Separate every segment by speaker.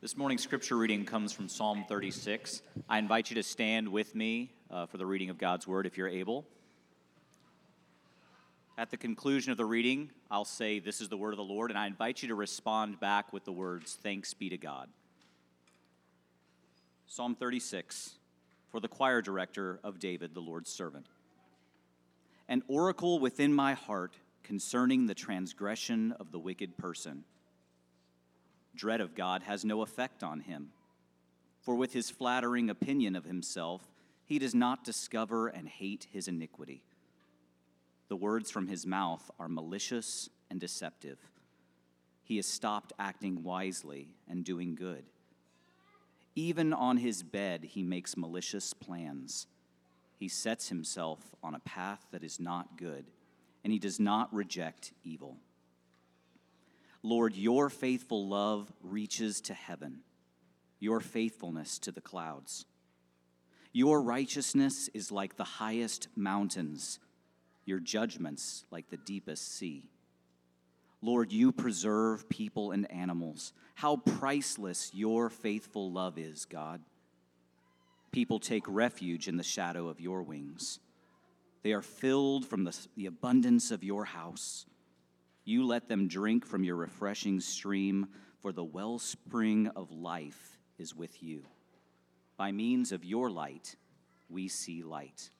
Speaker 1: This morning's scripture reading comes from Psalm 36. I invite you to stand with me uh, for the reading of God's word if you're able. At the conclusion of the reading, I'll say, This is the word of the Lord, and I invite you to respond back with the words, Thanks be to God. Psalm 36 for the choir director of David, the Lord's servant. An oracle within my heart concerning the transgression of the wicked person dread of God has no effect on him. For with his flattering opinion of himself, he does not discover and hate his iniquity. The words from his mouth are malicious and deceptive. He has stopped acting wisely and doing good. Even on his bed, he makes malicious plans. He sets himself on a path that is not good, and he does not reject evil. Lord, your faithful love reaches to heaven, your faithfulness to the clouds. Your righteousness is like the highest mountains, your judgments like the deepest sea. Lord, you preserve people and animals. How priceless your faithful love is, God. People take refuge in the shadow of your wings. They are filled from the, the abundance of your house. You let them drink from your refreshing stream, for the wellspring of life is with you. By means of your light, we see light.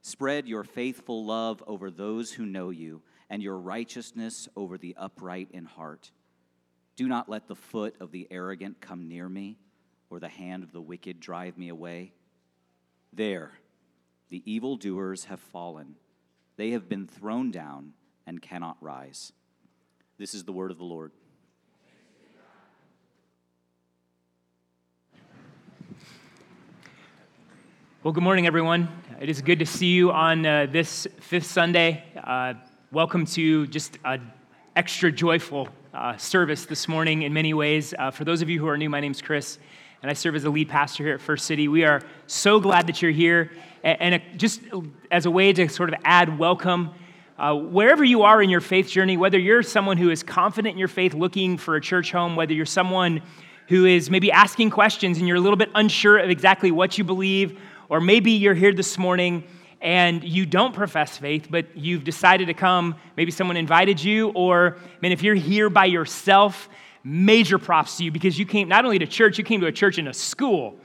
Speaker 1: Spread your faithful love over those who know you, and your righteousness over the upright in heart. Do not let the foot of the arrogant come near me, or the hand of the wicked drive me away. There, the evildoers have fallen. They have been thrown down and cannot rise. This is the word of the Lord.
Speaker 2: Well, good morning, everyone. It is good to see you on uh, this fifth Sunday. Uh, welcome to just an extra joyful uh, service this morning in many ways. Uh, for those of you who are new, my name is Chris, and I serve as the lead pastor here at First City. We are so glad that you're here. And, and just as a way to sort of add welcome, uh, wherever you are in your faith journey, whether you're someone who is confident in your faith looking for a church home, whether you're someone who is maybe asking questions and you're a little bit unsure of exactly what you believe, or maybe you're here this morning and you don't profess faith, but you've decided to come, maybe someone invited you, or, man, if you're here by yourself, major props to you because you came not only to church, you came to a church in a school.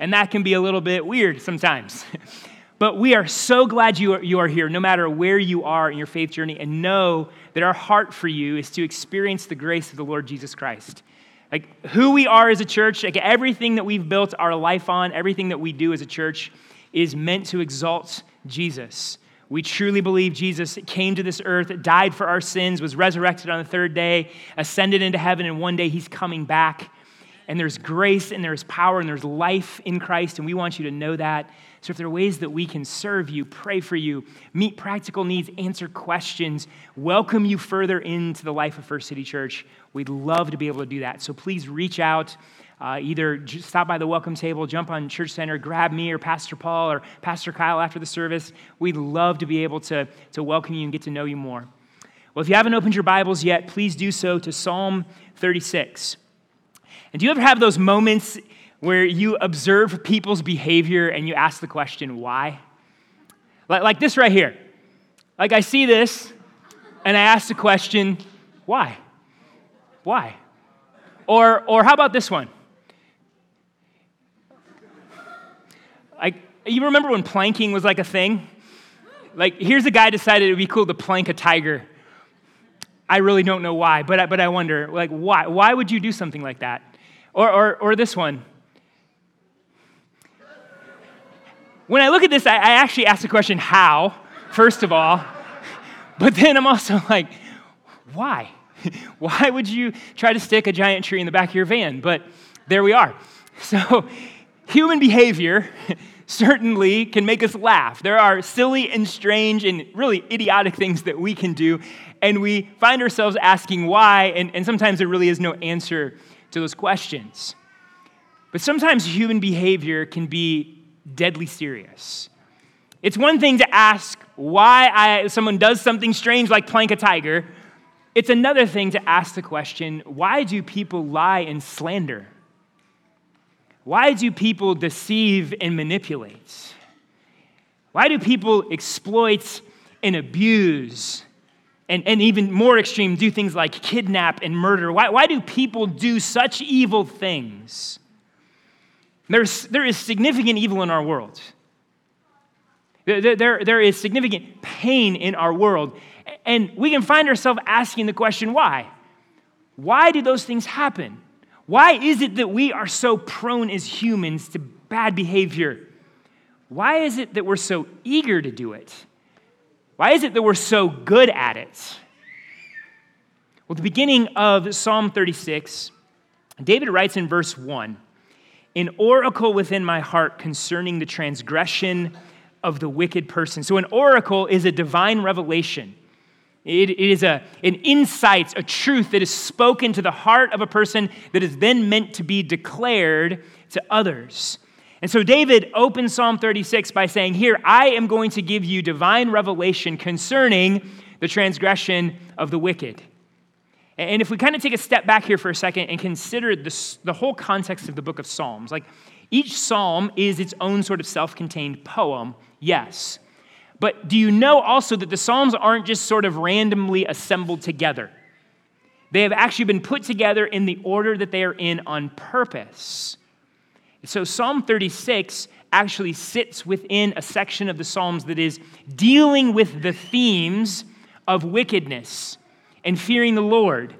Speaker 2: And that can be a little bit weird sometimes. But we are so glad you are, you are here, no matter where you are in your faith journey, and know that our heart for you is to experience the grace of the Lord Jesus Christ. Like who we are as a church, like everything that we've built our life on, everything that we do as a church is meant to exalt Jesus. We truly believe Jesus came to this earth, died for our sins, was resurrected on the third day, ascended into heaven, and one day he's coming back. And there's grace and there's power and there's life in Christ, and we want you to know that. So, if there are ways that we can serve you, pray for you, meet practical needs, answer questions, welcome you further into the life of First City Church, we'd love to be able to do that. So, please reach out. Uh, either stop by the welcome table, jump on Church Center, grab me or Pastor Paul or Pastor Kyle after the service. We'd love to be able to, to welcome you and get to know you more. Well, if you haven't opened your Bibles yet, please do so to Psalm 36. And do you ever have those moments where you observe people's behavior and you ask the question, why? Like, like this right here. Like, I see this and I ask the question, why? Why? Or, or how about this one? Like, you remember when planking was like a thing? Like, here's a guy decided it would be cool to plank a tiger. I really don't know why, but I, but I wonder, like, why? Why would you do something like that? Or, or, or this one. When I look at this, I, I actually ask the question, how, first of all. But then I'm also like, why? Why would you try to stick a giant tree in the back of your van? But there we are. So, human behavior certainly can make us laugh. There are silly and strange and really idiotic things that we can do, and we find ourselves asking why, and, and sometimes there really is no answer to those questions. But sometimes human behavior can be deadly serious. It's one thing to ask why I, someone does something strange like plank a tiger. It's another thing to ask the question why do people lie and slander Why do people deceive and manipulate? Why do people exploit and abuse? And, and even more extreme, do things like kidnap and murder? Why, why do people do such evil things? There's, there is significant evil in our world. There, there, there is significant pain in our world. And we can find ourselves asking the question why? Why do those things happen? Why is it that we are so prone as humans to bad behavior? Why is it that we're so eager to do it? Why is it that we're so good at it? Well, the beginning of Psalm 36, David writes in verse 1 An oracle within my heart concerning the transgression of the wicked person. So, an oracle is a divine revelation. It is a, an insight, a truth that is spoken to the heart of a person that is then meant to be declared to others. And so David opens Psalm 36 by saying, Here, I am going to give you divine revelation concerning the transgression of the wicked. And if we kind of take a step back here for a second and consider this, the whole context of the book of Psalms, like each psalm is its own sort of self contained poem, yes. But do you know also that the psalms aren't just sort of randomly assembled together? They have actually been put together in the order that they are in on purpose. So, Psalm 36 actually sits within a section of the Psalms that is dealing with the themes of wickedness and fearing the Lord.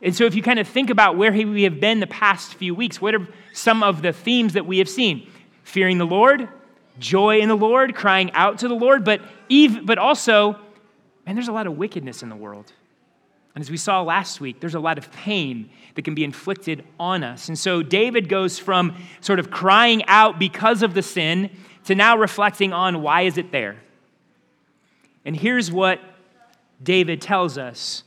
Speaker 2: And so, if you kind of think about where we have been the past few weeks, what are some of the themes that we have seen? Fearing the Lord, joy in the Lord, crying out to the Lord, but, even, but also, man, there's a lot of wickedness in the world. And as we saw last week, there's a lot of pain that can be inflicted on us. And so David goes from sort of crying out because of the sin to now reflecting on why is it there. And here's what David tells us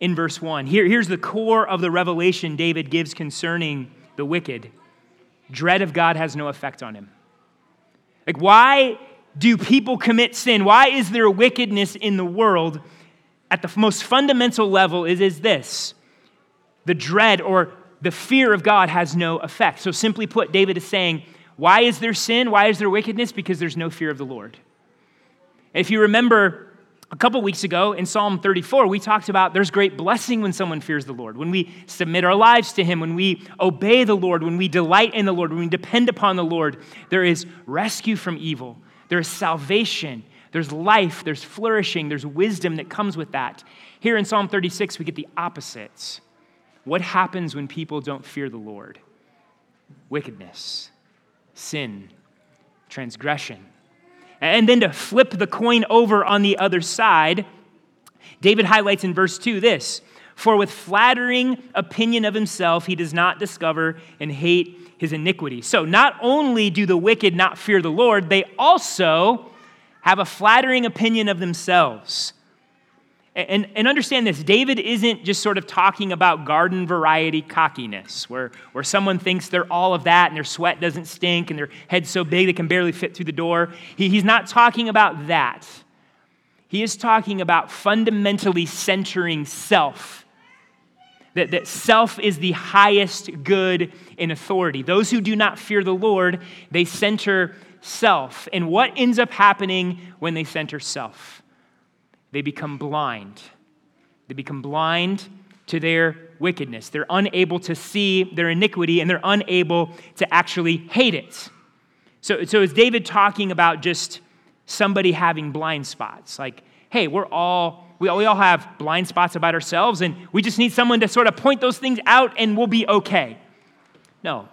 Speaker 2: in verse 1. Here, here's the core of the revelation David gives concerning the wicked dread of God has no effect on him. Like, why do people commit sin? Why is there wickedness in the world? at the most fundamental level is, is this the dread or the fear of God has no effect. So, simply put, David is saying, Why is there sin? Why is there wickedness? Because there's no fear of the Lord. if you remember a couple weeks ago in Psalm 34, we talked about there's great blessing when someone fears the Lord, when we submit our lives to Him, when we obey the Lord, when we delight in the Lord, when we depend upon the Lord. There is rescue from evil, there is salvation, there's life, there's flourishing, there's wisdom that comes with that. Here in Psalm 36, we get the opposites. What happens when people don't fear the Lord? Wickedness, sin, transgression. And then to flip the coin over on the other side, David highlights in verse 2 this For with flattering opinion of himself, he does not discover and hate his iniquity. So not only do the wicked not fear the Lord, they also have a flattering opinion of themselves. And, and understand this David isn't just sort of talking about garden variety cockiness, where, where someone thinks they're all of that and their sweat doesn't stink and their head's so big they can barely fit through the door. He, he's not talking about that. He is talking about fundamentally centering self. That, that self is the highest good in authority. Those who do not fear the Lord, they center self. And what ends up happening when they center self? They become blind. They become blind to their wickedness. They're unable to see their iniquity and they're unable to actually hate it. So, so is David talking about just somebody having blind spots? Like, hey, we're all we, all, we all have blind spots about ourselves, and we just need someone to sort of point those things out and we'll be okay. No,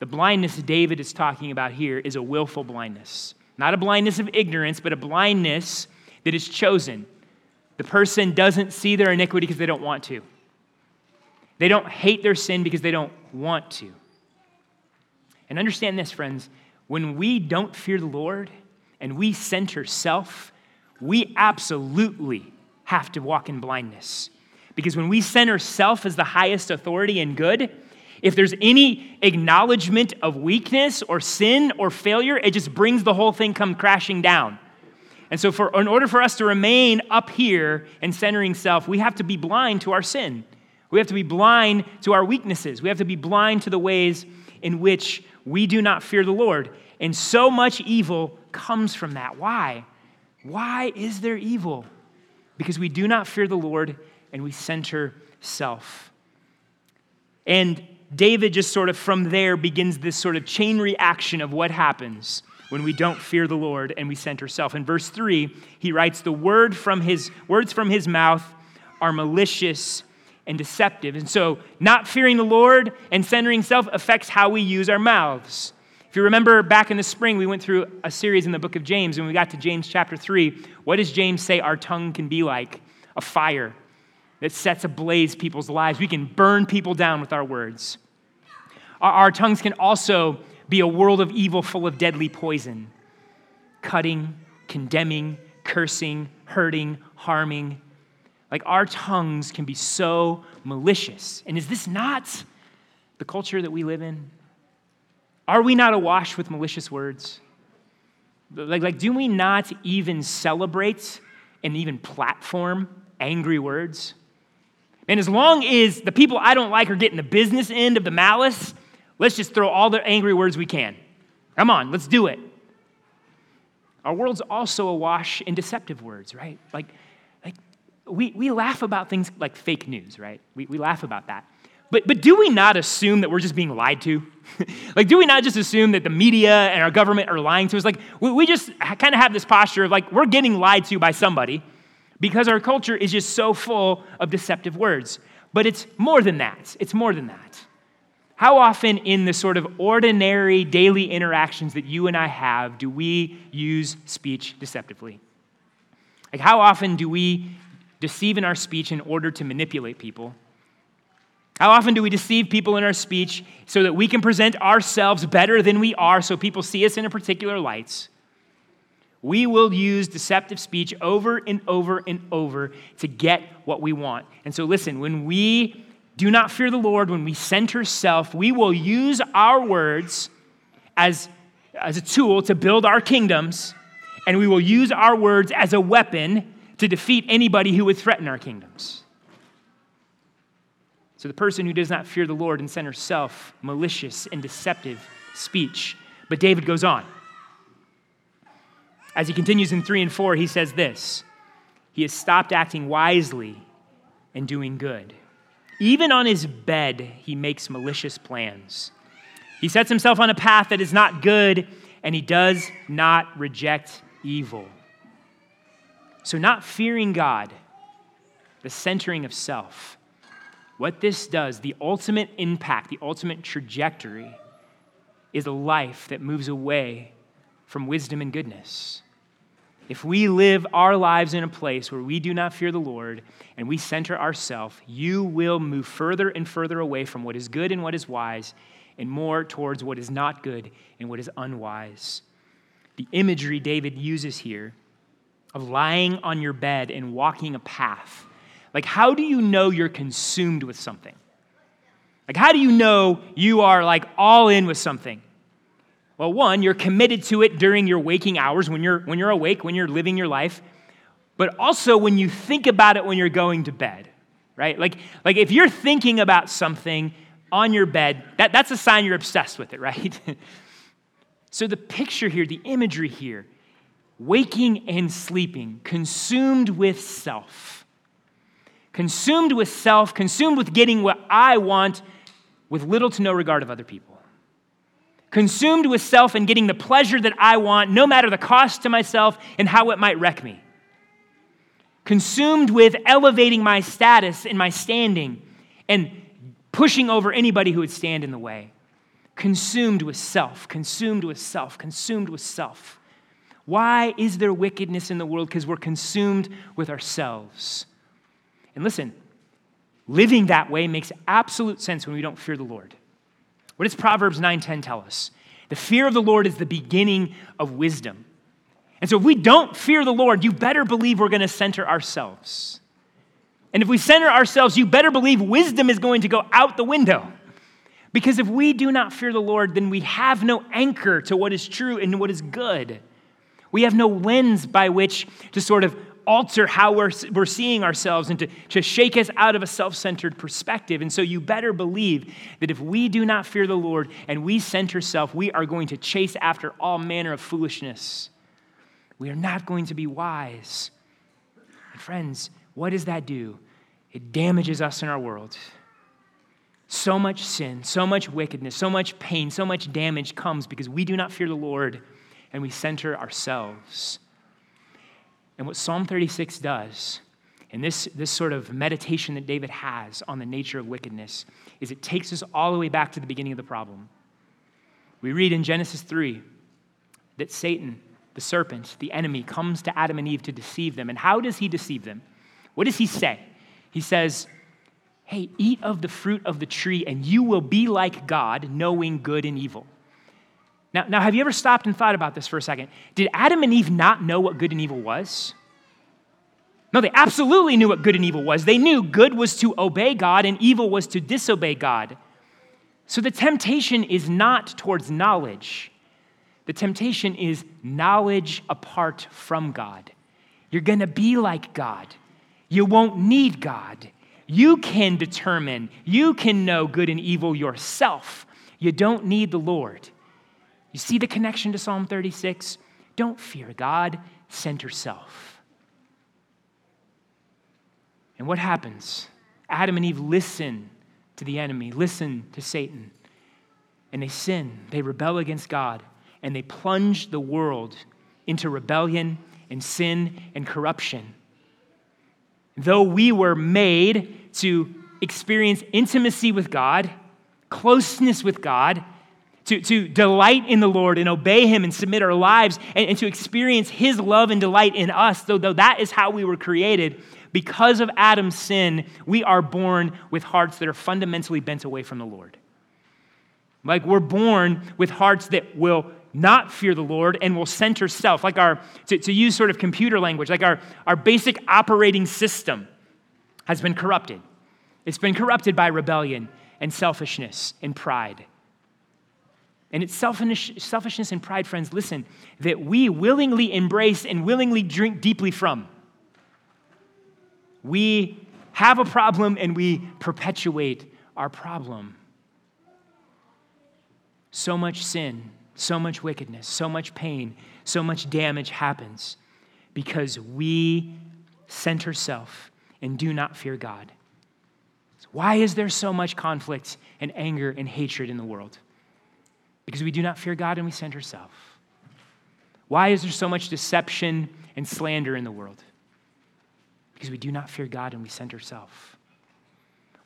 Speaker 2: the blindness David is talking about here is a willful blindness. Not a blindness of ignorance, but a blindness that is chosen. The person doesn't see their iniquity because they don't want to. They don't hate their sin because they don't want to. And understand this, friends when we don't fear the Lord and we center self, we absolutely have to walk in blindness. Because when we center self as the highest authority and good, if there's any acknowledgement of weakness or sin or failure, it just brings the whole thing come crashing down. And so, for, in order for us to remain up here and centering self, we have to be blind to our sin. We have to be blind to our weaknesses. We have to be blind to the ways in which we do not fear the Lord. And so much evil comes from that. Why? Why is there evil? Because we do not fear the Lord and we center self. And David just sort of from there begins this sort of chain reaction of what happens when we don't fear the Lord and we center self. In verse 3, he writes, The word from his words from his mouth are malicious and deceptive. And so, not fearing the Lord and centering self affects how we use our mouths. If you remember back in the spring, we went through a series in the book of James, and we got to James chapter 3. What does James say our tongue can be like? A fire that sets ablaze people's lives. We can burn people down with our words. Our, our tongues can also be a world of evil full of deadly poison, cutting, condemning, cursing, hurting, harming. Like our tongues can be so malicious. And is this not the culture that we live in? Are we not awash with malicious words? Like, like do we not even celebrate and even platform angry words? And as long as the people I don't like are getting the business end of the malice, let's just throw all the angry words we can. Come on, let's do it. Our world's also awash in deceptive words, right? Like, like we, we laugh about things like fake news, right? We, we laugh about that. But, but do we not assume that we're just being lied to? like, do we not just assume that the media and our government are lying to us? Like, we, we just kind of have this posture of like, we're getting lied to by somebody because our culture is just so full of deceptive words. But it's more than that. It's more than that. How often in the sort of ordinary daily interactions that you and I have do we use speech deceptively? Like, how often do we deceive in our speech in order to manipulate people? How often do we deceive people in our speech so that we can present ourselves better than we are so people see us in a particular light? We will use deceptive speech over and over and over to get what we want. And so, listen, when we do not fear the Lord, when we center self, we will use our words as, as a tool to build our kingdoms, and we will use our words as a weapon to defeat anybody who would threaten our kingdoms. So the person who does not fear the Lord and center self, malicious and deceptive speech. But David goes on. As he continues in 3 and 4, he says this He has stopped acting wisely and doing good. Even on his bed, he makes malicious plans. He sets himself on a path that is not good, and he does not reject evil. So, not fearing God, the centering of self, what this does, the ultimate impact, the ultimate trajectory, is a life that moves away from wisdom and goodness. If we live our lives in a place where we do not fear the Lord and we center ourselves, you will move further and further away from what is good and what is wise and more towards what is not good and what is unwise. The imagery David uses here of lying on your bed and walking a path. Like, how do you know you're consumed with something? Like, how do you know you are like all in with something? Well, one, you're committed to it during your waking hours when you're, when you're awake, when you're living your life, but also when you think about it when you're going to bed, right? Like, like if you're thinking about something on your bed, that, that's a sign you're obsessed with it, right? so the picture here, the imagery here, waking and sleeping, consumed with self. Consumed with self, consumed with getting what I want with little to no regard of other people. Consumed with self and getting the pleasure that I want, no matter the cost to myself and how it might wreck me. Consumed with elevating my status and my standing and pushing over anybody who would stand in the way. Consumed with self, consumed with self, consumed with self. Why is there wickedness in the world? Because we're consumed with ourselves. And listen, living that way makes absolute sense when we don't fear the Lord. What does Proverbs 9:10 tell us? The fear of the Lord is the beginning of wisdom. And so if we don't fear the Lord, you better believe we're going to center ourselves. And if we center ourselves, you better believe wisdom is going to go out the window. Because if we do not fear the Lord, then we have no anchor to what is true and what is good. We have no lens by which to sort of alter how we're, we're seeing ourselves and to, to shake us out of a self centered perspective. And so you better believe that if we do not fear the Lord and we center self, we are going to chase after all manner of foolishness. We are not going to be wise. And friends, what does that do? It damages us in our world. So much sin, so much wickedness, so much pain, so much damage comes because we do not fear the Lord and we center ourselves. And what Psalm 36 does, and this, this sort of meditation that David has on the nature of wickedness, is it takes us all the way back to the beginning of the problem. We read in Genesis 3 that Satan, the serpent, the enemy, comes to Adam and Eve to deceive them. And how does he deceive them? What does he say? He says, Hey, eat of the fruit of the tree, and you will be like God, knowing good and evil. Now, now, have you ever stopped and thought about this for a second? Did Adam and Eve not know what good and evil was? No, they absolutely knew what good and evil was. They knew good was to obey God and evil was to disobey God. So the temptation is not towards knowledge, the temptation is knowledge apart from God. You're going to be like God. You won't need God. You can determine, you can know good and evil yourself. You don't need the Lord. You see the connection to Psalm 36? Don't fear God, center self. And what happens? Adam and Eve listen to the enemy, listen to Satan, and they sin. They rebel against God, and they plunge the world into rebellion and sin and corruption. Though we were made to experience intimacy with God, closeness with God, to, to delight in the Lord and obey Him and submit our lives and, and to experience His love and delight in us, though, though that is how we were created, because of Adam's sin, we are born with hearts that are fundamentally bent away from the Lord. Like we're born with hearts that will not fear the Lord and will center self, like our, to, to use sort of computer language, like our, our basic operating system has been corrupted. It's been corrupted by rebellion and selfishness and pride. And it's selfish, selfishness and pride, friends, listen, that we willingly embrace and willingly drink deeply from. We have a problem and we perpetuate our problem. So much sin, so much wickedness, so much pain, so much damage happens because we center self and do not fear God. Why is there so much conflict and anger and hatred in the world? Because we do not fear God and we center self. Why is there so much deception and slander in the world? Because we do not fear God and we center self.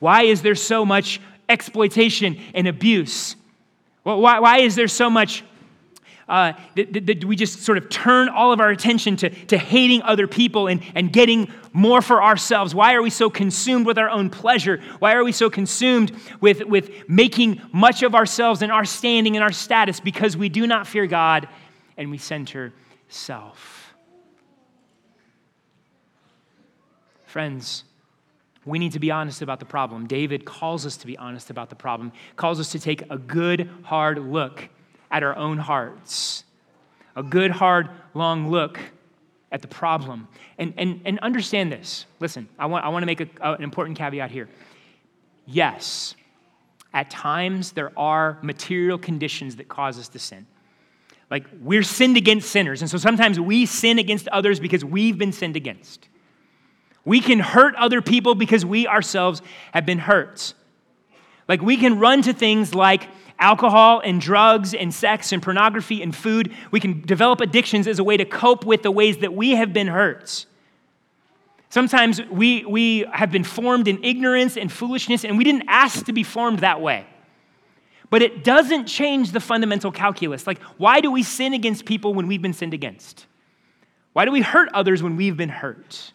Speaker 2: Why is there so much exploitation and abuse? Why, why is there so much uh, that, that, that, we just sort of turn all of our attention to, to hating other people and, and getting more for ourselves? Why are we so consumed with our own pleasure? Why are we so consumed with, with making much of ourselves and our standing and our status? Because we do not fear God and we center self. Friends, we need to be honest about the problem. David calls us to be honest about the problem, calls us to take a good, hard look at our own hearts. A good, hard, long look at the problem. And, and, and understand this. Listen, I want, I want to make a, an important caveat here. Yes, at times there are material conditions that cause us to sin. Like we're sinned against sinners. And so sometimes we sin against others because we've been sinned against. We can hurt other people because we ourselves have been hurt. Like we can run to things like alcohol and drugs and sex and pornography and food. We can develop addictions as a way to cope with the ways that we have been hurt. Sometimes we, we have been formed in ignorance and foolishness, and we didn't ask to be formed that way. But it doesn't change the fundamental calculus. Like, why do we sin against people when we've been sinned against? Why do we hurt others when we've been hurt?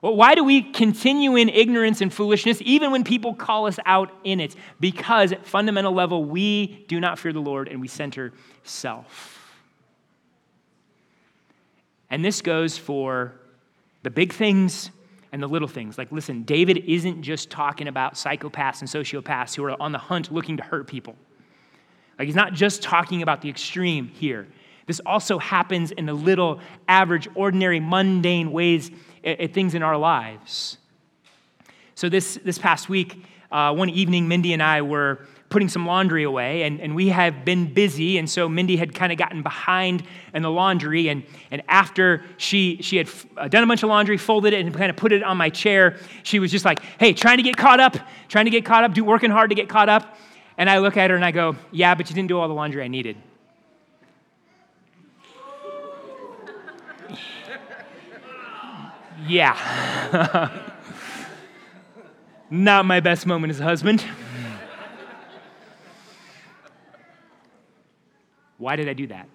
Speaker 2: Well, why do we continue in ignorance and foolishness even when people call us out in it? Because at fundamental level, we do not fear the Lord and we center self. And this goes for the big things and the little things. Like, listen, David isn't just talking about psychopaths and sociopaths who are on the hunt looking to hurt people. Like, he's not just talking about the extreme here. This also happens in the little, average, ordinary, mundane ways, at, at things in our lives. So, this, this past week, uh, one evening, Mindy and I were putting some laundry away, and, and we have been busy. And so Mindy had kind of gotten behind in the laundry. And, and after she, she had uh, done a bunch of laundry, folded it, and kind of put it on my chair, she was just like, hey, trying to get caught up, trying to get caught up, do, working hard to get caught up. And I look at her and I go, yeah, but you didn't do all the laundry I needed. Yeah. Not my best moment as a husband. Why did I do that?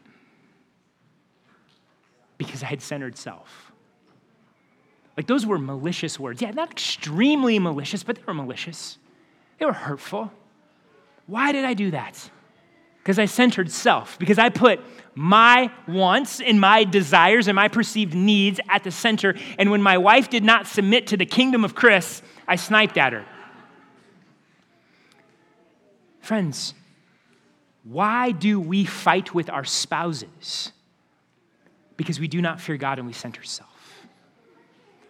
Speaker 2: Because I had centered self. Like those were malicious words. Yeah, not extremely malicious, but they were malicious. They were hurtful. Why did I do that? Because I centered self, because I put my wants and my desires and my perceived needs at the center. And when my wife did not submit to the kingdom of Chris, I sniped at her. Friends, why do we fight with our spouses? Because we do not fear God and we center self.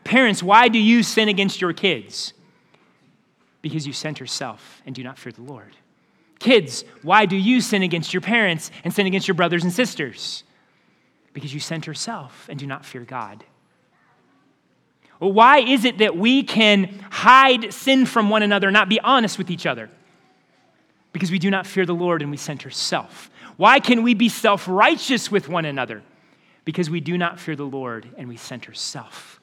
Speaker 2: Parents, why do you sin against your kids? Because you center self and do not fear the Lord. Kids, why do you sin against your parents and sin against your brothers and sisters? Because you center self and do not fear God. Well, why is it that we can hide sin from one another, not be honest with each other? because we do not fear the Lord and we center self. Why can we be self righteous with one another? Because we do not fear the Lord and we center self.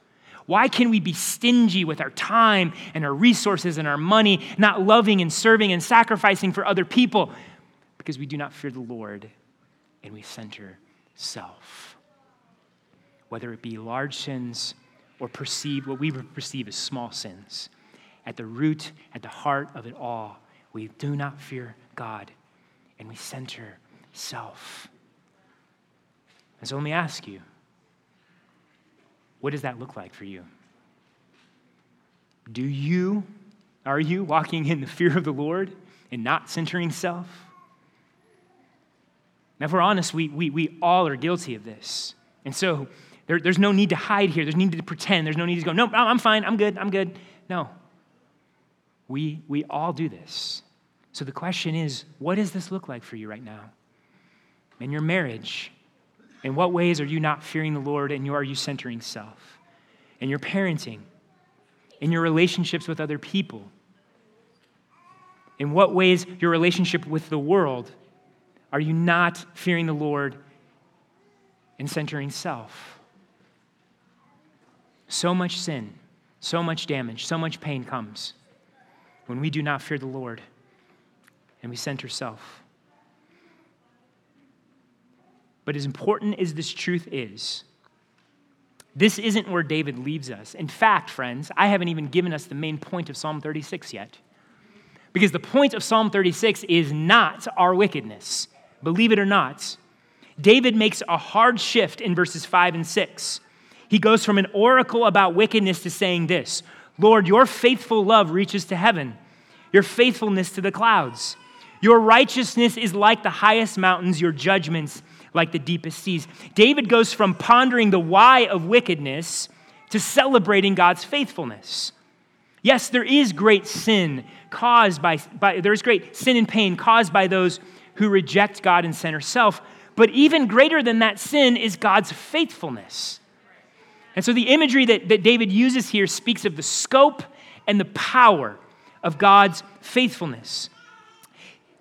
Speaker 2: Why can we be stingy with our time and our resources and our money, not loving and serving and sacrificing for other people? Because we do not fear the Lord and we center self. Whether it be large sins or perceive what we perceive as small sins, at the root, at the heart of it all we do not fear God and we center self. And so let me ask you what does that look like for you? Do you, are you walking in the fear of the Lord and not centering self? Now, if we're honest, we, we, we all are guilty of this. And so there, there's no need to hide here. There's no need to pretend. There's no need to go, no, I'm fine. I'm good. I'm good. No. We, we all do this. So the question is what does this look like for you right now? In your marriage, in what ways are you not fearing the Lord and are you centering self? In your parenting, in your relationships with other people, in what ways your relationship with the world are you not fearing the Lord and centering self? So much sin, so much damage, so much pain comes when we do not fear the Lord and we center self. But as important as this truth is, this isn't where David leaves us. In fact, friends, I haven't even given us the main point of Psalm 36 yet. Because the point of Psalm 36 is not our wickedness. Believe it or not, David makes a hard shift in verses 5 and 6. He goes from an oracle about wickedness to saying this Lord, your faithful love reaches to heaven, your faithfulness to the clouds. Your righteousness is like the highest mountains, your judgments like the deepest seas. David goes from pondering the why of wickedness to celebrating God's faithfulness. Yes, there is great sin caused by, by there's great sin and pain caused by those who reject God and center self, but even greater than that sin is God's faithfulness. And so the imagery that, that David uses here speaks of the scope and the power of God's faithfulness.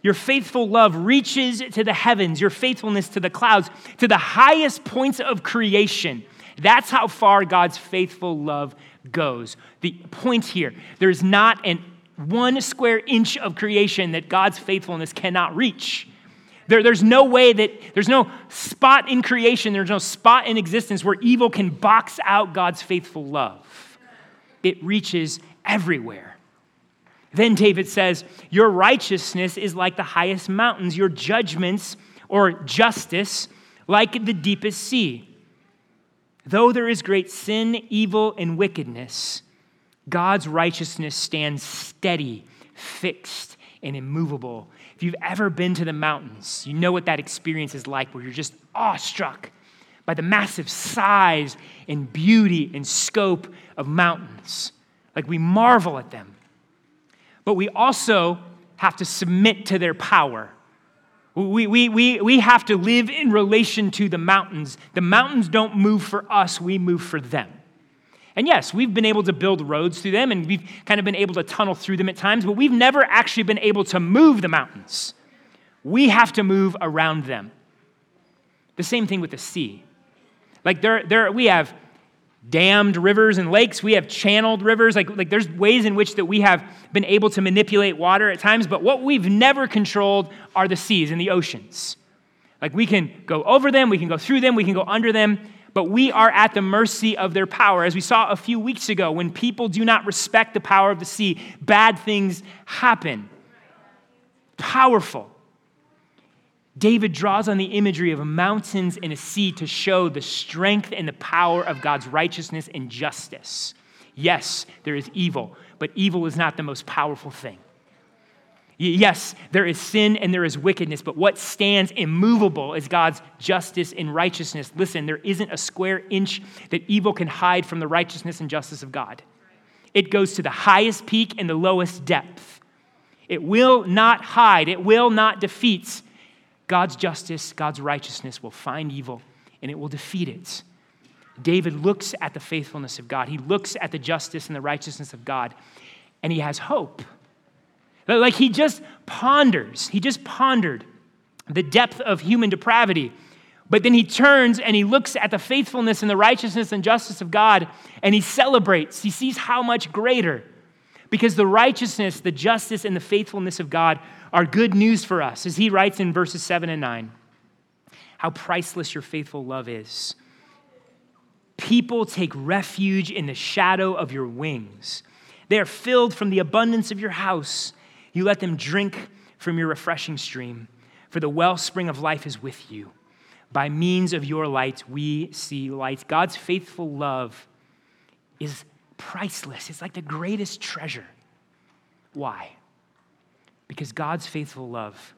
Speaker 2: Your faithful love reaches to the heavens, your faithfulness to the clouds, to the highest points of creation. That's how far God's faithful love goes. The point here there's not an one square inch of creation that God's faithfulness cannot reach. There, there's no way that, there's no spot in creation, there's no spot in existence where evil can box out God's faithful love. It reaches everywhere. Then David says, Your righteousness is like the highest mountains, your judgments or justice like the deepest sea. Though there is great sin, evil, and wickedness, God's righteousness stands steady, fixed, and immovable. If you've ever been to the mountains, you know what that experience is like where you're just awestruck by the massive size and beauty and scope of mountains. Like we marvel at them. But we also have to submit to their power. We, we, we, we have to live in relation to the mountains. The mountains don't move for us, we move for them. And yes, we've been able to build roads through them and we've kind of been able to tunnel through them at times, but we've never actually been able to move the mountains. We have to move around them. The same thing with the sea. Like there, there we have dammed rivers and lakes, we have channeled rivers. Like, like there's ways in which that we have been able to manipulate water at times, but what we've never controlled are the seas and the oceans. Like we can go over them, we can go through them, we can go under them, but we are at the mercy of their power. As we saw a few weeks ago, when people do not respect the power of the sea, bad things happen. Powerful. David draws on the imagery of mountains and a sea to show the strength and the power of God's righteousness and justice. Yes, there is evil, but evil is not the most powerful thing. Yes, there is sin and there is wickedness, but what stands immovable is God's justice and righteousness. Listen, there isn't a square inch that evil can hide from the righteousness and justice of God. It goes to the highest peak and the lowest depth. It will not hide, it will not defeat. God's justice, God's righteousness will find evil and it will defeat it. David looks at the faithfulness of God, he looks at the justice and the righteousness of God, and he has hope. Like he just ponders, he just pondered the depth of human depravity. But then he turns and he looks at the faithfulness and the righteousness and justice of God and he celebrates. He sees how much greater. Because the righteousness, the justice, and the faithfulness of God are good news for us, as he writes in verses 7 and 9. How priceless your faithful love is. People take refuge in the shadow of your wings. They are filled from the abundance of your house. You let them drink from your refreshing stream, for the wellspring of life is with you. By means of your light, we see light. God's faithful love is priceless, it's like the greatest treasure. Why? Because God's faithful love,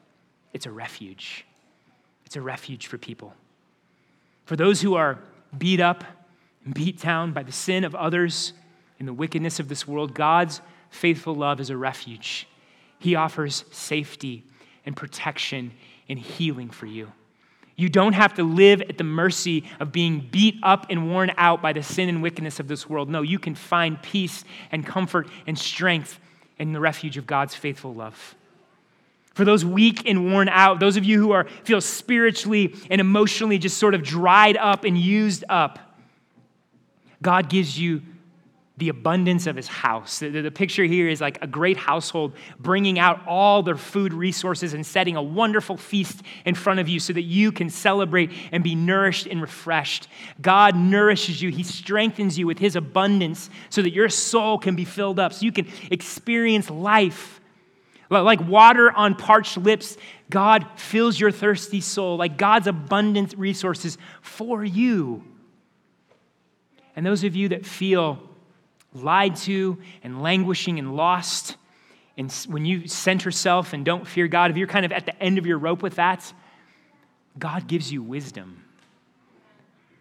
Speaker 2: it's a refuge. It's a refuge for people. For those who are beat up and beat down by the sin of others and the wickedness of this world, God's faithful love is a refuge. He offers safety and protection and healing for you. You don't have to live at the mercy of being beat up and worn out by the sin and wickedness of this world. No, you can find peace and comfort and strength in the refuge of God's faithful love. For those weak and worn out, those of you who are feel spiritually and emotionally just sort of dried up and used up, God gives you the abundance of his house. The, the, picture here is like a great household bringing out all their food resources and setting a wonderful feast in front of you so that you can celebrate and be nourished and refreshed. God nourishes you, he strengthens you with his abundance so that your soul can be filled up, so you can experience life. Like water on parched lips, God fills your thirsty soul, like God's abundant resources for you. And those of you that feel lied to and languishing and lost, and when you center self and don't fear God, if you're kind of at the end of your rope with that, God gives you wisdom.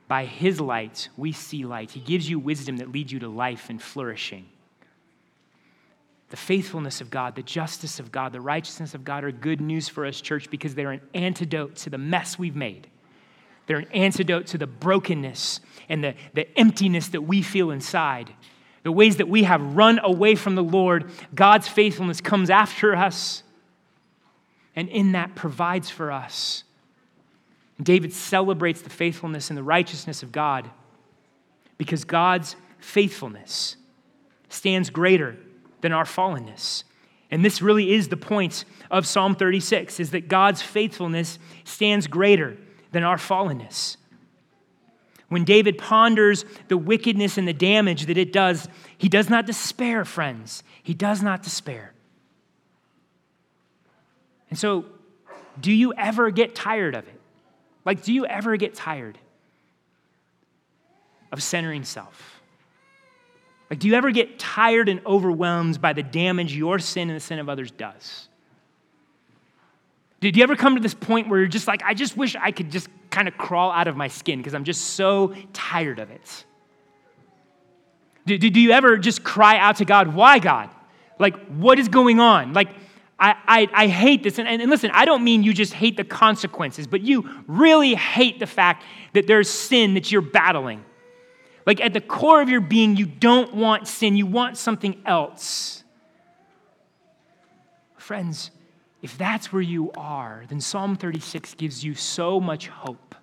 Speaker 2: By His light, we see light. He gives you wisdom that leads you to life and flourishing. The faithfulness of God, the justice of God, the righteousness of God are good news for us, church, because they're an antidote to the mess we've made. They're an antidote to the brokenness and the, the emptiness that we feel inside the ways that we have run away from the Lord, God's faithfulness comes after us, and in that provides for us. David celebrates the faithfulness and the righteousness of God because God's faithfulness stands greater than our fallenness. And this really is the point of Psalm 36 is that God's faithfulness stands greater than our fallenness. When David ponders the wickedness and the damage that it does, he does not despair, friends. He does not despair. And so, do you ever get tired of it? Like, do you ever get tired of centering self? Like, do you ever get tired and overwhelmed by the damage your sin and the sin of others does? Did you ever come to this point where you're just like, I just wish I could just kind of crawl out of my skin because I'm just so tired of it? Do, do, do you ever just cry out to God, why God? Like, what is going on? Like, I, I, I hate this. And, and listen, I don't mean you just hate the consequences, but you really hate the fact that there's sin that you're battling. Like, at the core of your being, you don't want sin, you want something else. Friends, if that's where you are, then Psalm 36 gives you so much hope.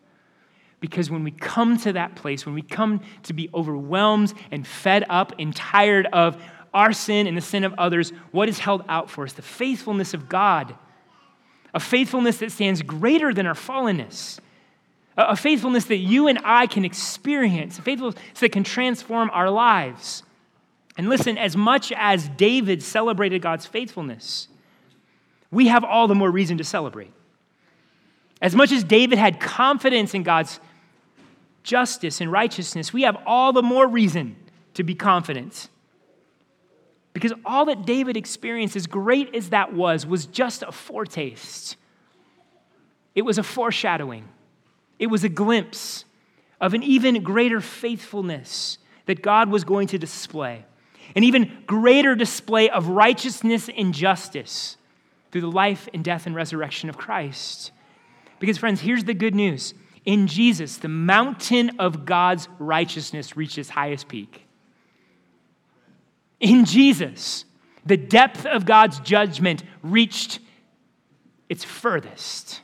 Speaker 2: Because when we come to that place, when we come to be overwhelmed and fed up and tired of our sin and the sin of others, what is held out for us? The faithfulness of God. A faithfulness that stands greater than our fallenness. A faithfulness that you and I can experience. A faithfulness that can transform our lives. And listen, as much as David celebrated God's faithfulness, we have all the more reason to celebrate. As much as David had confidence in God's justice and righteousness, we have all the more reason to be confident. Because all that David experienced, as great as that was, was just a foretaste. It was a foreshadowing, it was a glimpse of an even greater faithfulness that God was going to display, an even greater display of righteousness and justice through the life and death and resurrection of Christ. Because, friends, here's the good news in Jesus, the mountain of God's righteousness reached its highest peak. In Jesus, the depth of God's judgment reached its furthest.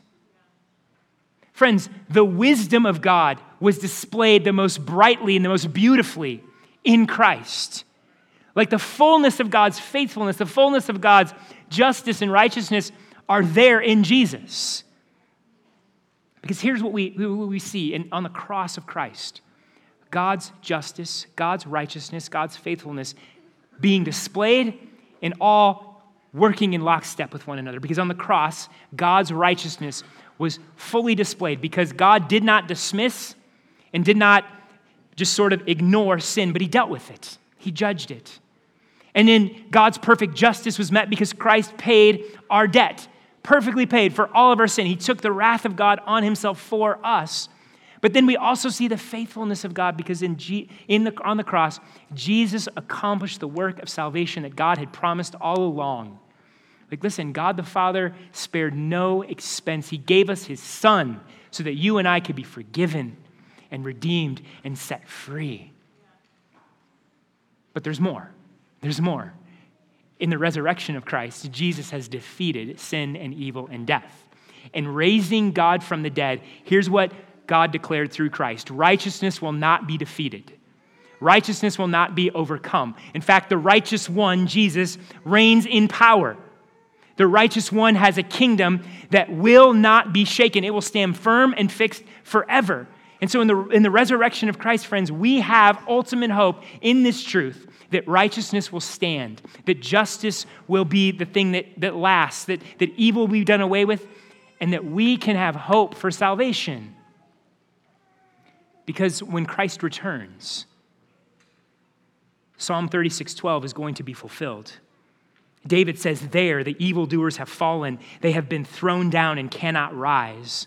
Speaker 2: Friends, the wisdom of God was displayed the most brightly and the most beautifully in Christ. Like the fullness of God's faithfulness, the fullness of God's justice and righteousness are there in Jesus. Because here's what we, what we see in, on the cross of Christ God's justice, God's righteousness, God's faithfulness being displayed and all working in lockstep with one another. Because on the cross, God's righteousness was fully displayed because God did not dismiss and did not just sort of ignore sin, but He dealt with it, He judged it. And then God's perfect justice was met because Christ paid our debt, perfectly paid for all of our sin. He took the wrath of God on himself for us. But then we also see the faithfulness of God because in, G, in the, on the cross, Jesus accomplished the work of salvation that God had promised all along. Like, listen, God the Father spared no expense. He gave us His Son so that you and I could be forgiven and redeemed and set free. But there's more. There's more. In the resurrection of Christ, Jesus has defeated sin and evil and death. And raising God from the dead, here's what God declared through Christ righteousness will not be defeated. Righteousness will not be overcome. In fact, the righteous one, Jesus, reigns in power. The righteous one has a kingdom that will not be shaken. It will stand firm and fixed forever. And so, in the, in the resurrection of Christ, friends, we have ultimate hope in this truth that righteousness will stand, that justice will be the thing that, that lasts, that, that evil will be done away with, and that we can have hope for salvation. Because when Christ returns, Psalm 36:12 is going to be fulfilled. David says, There the evildoers have fallen, they have been thrown down and cannot rise.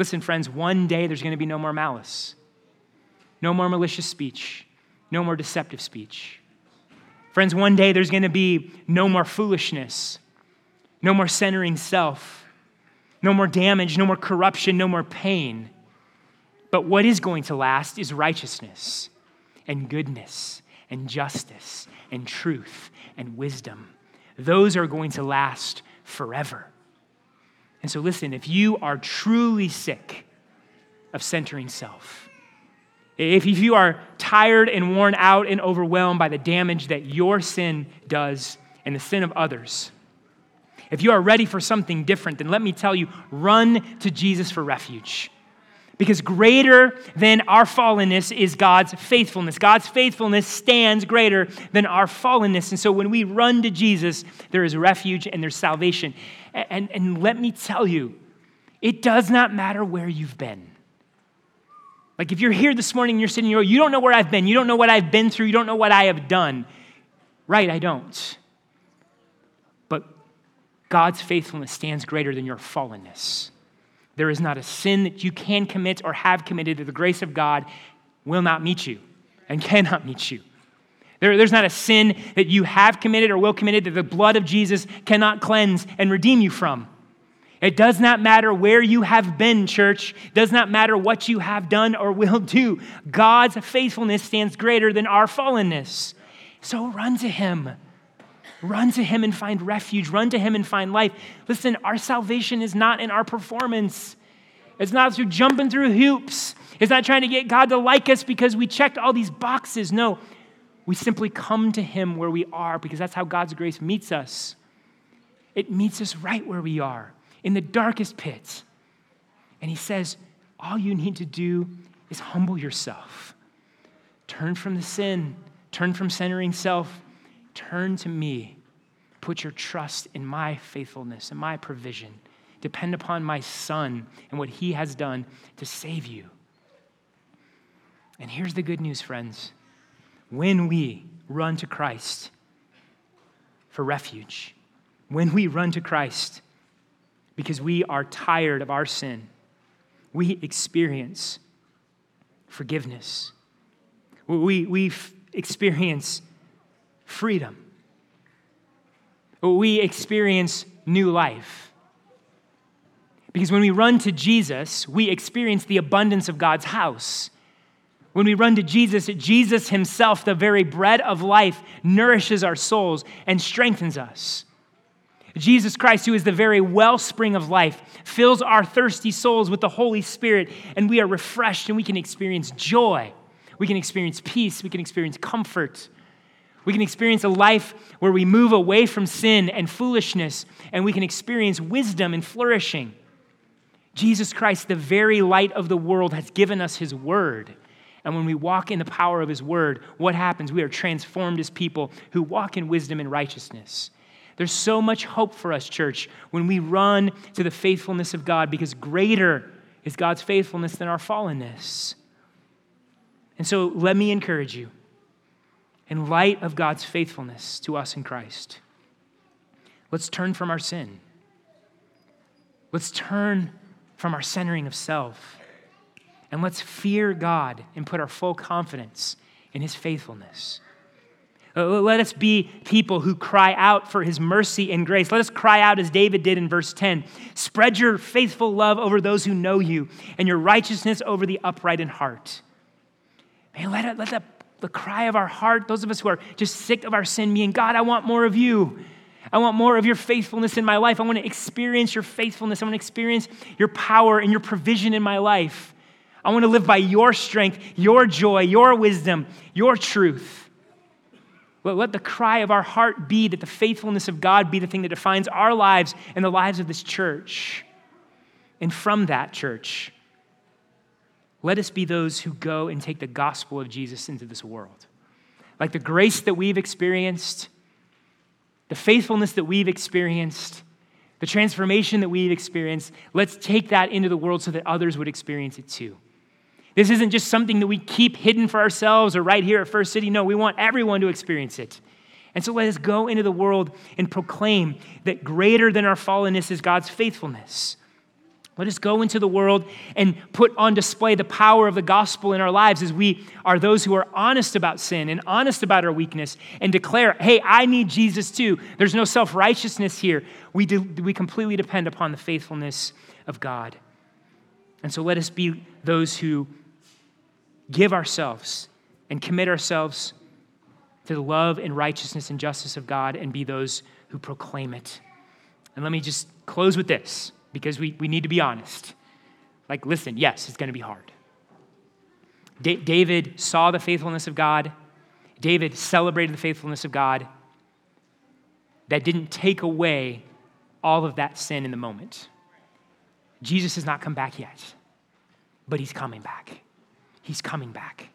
Speaker 2: Listen, friends, one day there's going to be no more malice, no more malicious speech, no more deceptive speech. Friends, one day there's going to be no more foolishness, no more centering self, no more damage, no more corruption, no more pain. But what is going to last is righteousness and goodness and justice and truth and wisdom. Those are going to last forever. And so, listen, if you are truly sick of centering self, if you are tired and worn out and overwhelmed by the damage that your sin does and the sin of others, if you are ready for something different, then let me tell you run to Jesus for refuge. Because greater than our fallenness is God's faithfulness. God's faithfulness stands greater than our fallenness. And so when we run to Jesus, there is refuge and there's salvation. And, and, let me tell you, it does not matter where you've been. Like if you're here this morning and you're sitting here, you don't know where I've been, you don't know what I've been through, you don't know what I have done. Right, I don't. But God's faithfulness stands greater than your fallenness. There is not a sin that you can commit or have committed that the grace of God will not meet you and cannot meet you. There, there's not a sin that you have committed or will committed that the blood of Jesus cannot cleanse and redeem you from. It does not matter where you have been, church. It does not matter what you have done or will do. God's faithfulness stands greater than our fallenness. So run to Him. Run to Him and find refuge. Run to Him and find life. Listen, our salvation is not in our performance, it's not through jumping through hoops. It's not trying to get God to like us because we checked all these boxes. No, we simply come to Him where we are because that's how God's grace meets us. It meets us right where we are, in the darkest pits. And He says, all you need to do is humble yourself. Turn from the sin, turn from centering self, turn to me. Put your trust in my faithfulness and my provision. Depend upon my Son and what He has done to save you. And here's the good news, friends. When we run to Christ for refuge, when we run to Christ because we are tired of our sin, we experience forgiveness. We, we experience freedom. We experience new life. Because when we run to Jesus, we experience the abundance of God's house. When we run to Jesus, Jesus Himself, the very bread of life, nourishes our souls and strengthens us. Jesus Christ, who is the very wellspring of life, fills our thirsty souls with the Holy Spirit, and we are refreshed and we can experience joy. We can experience peace. We can experience comfort. We can experience a life where we move away from sin and foolishness, and we can experience wisdom and flourishing. Jesus Christ, the very light of the world, has given us His word. And when we walk in the power of His Word, what happens? We are transformed as people who walk in wisdom and righteousness. There's so much hope for us, church, when we run to the faithfulness of God because greater is God's faithfulness than our fallenness. And so let me encourage you, in light of God's faithfulness to us in Christ, let's turn from our sin. Let's turn from our centering of self and let's fear God and put our full confidence in his faithfulness. Uh, let us be people who cry out for his mercy and grace. Let us cry out as David did in verse 10 Spread your faithful love over those who know you, and your righteousness over the upright in heart. Man, let, it, let the, the cry of our heart, those of us who are just sick of our sin, mean, God, I want more of you. I want more of your faithfulness in my life. I want to experience your faithfulness. I want to experience your power and your provision in my life. I want to live by your strength, your joy, your wisdom, your truth. Let the cry of our heart be that the faithfulness of God be the thing that defines our lives and the lives of this church. And from that church, let us be those who go and take the gospel of Jesus into this world. Like the grace that we've experienced, the faithfulness that we've experienced, the transformation that we've experienced, let's take that into the world so that others would experience it too. This isn't just something that we keep hidden for ourselves or right here at First City. No, we want everyone to experience it. And so let us go into the world and proclaim that greater than our fallenness is God's faithfulness. Let us go into the world and put on display the power of the gospel in our lives as we are those who are honest about sin and honest about our weakness and declare, hey, I need Jesus too. There's no self righteousness here. We, do, we completely depend upon the faithfulness of God. And so let us be those who give ourselves and commit ourselves to the love and righteousness and justice of God and be those who proclaim it. And let me just close with this because we, we need to be honest. Like, listen, yes, it's going to be hard. Da- David saw the faithfulness of God, David celebrated the faithfulness of God. That didn't take away all of that sin in the moment. Jesus has not come back yet, but he's coming back. He's coming back.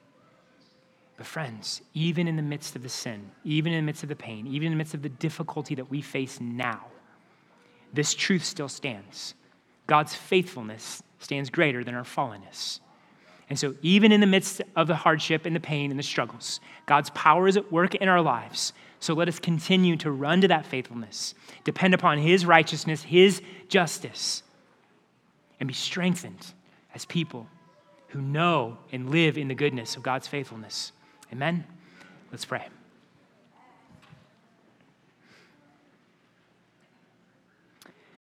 Speaker 2: But, friends, even in the midst of the sin, even in the midst of the pain, even in the midst of the difficulty that we face now, this truth still stands. God's faithfulness stands greater than our fallenness. And so, even in the midst of the hardship and the pain and the struggles, God's power is at work in our lives So let us continue to run to that faithfulness, depend upon His righteousness, His justice, and be strengthened as people who know and live in the goodness of God's faithfulness. Amen? Let's pray.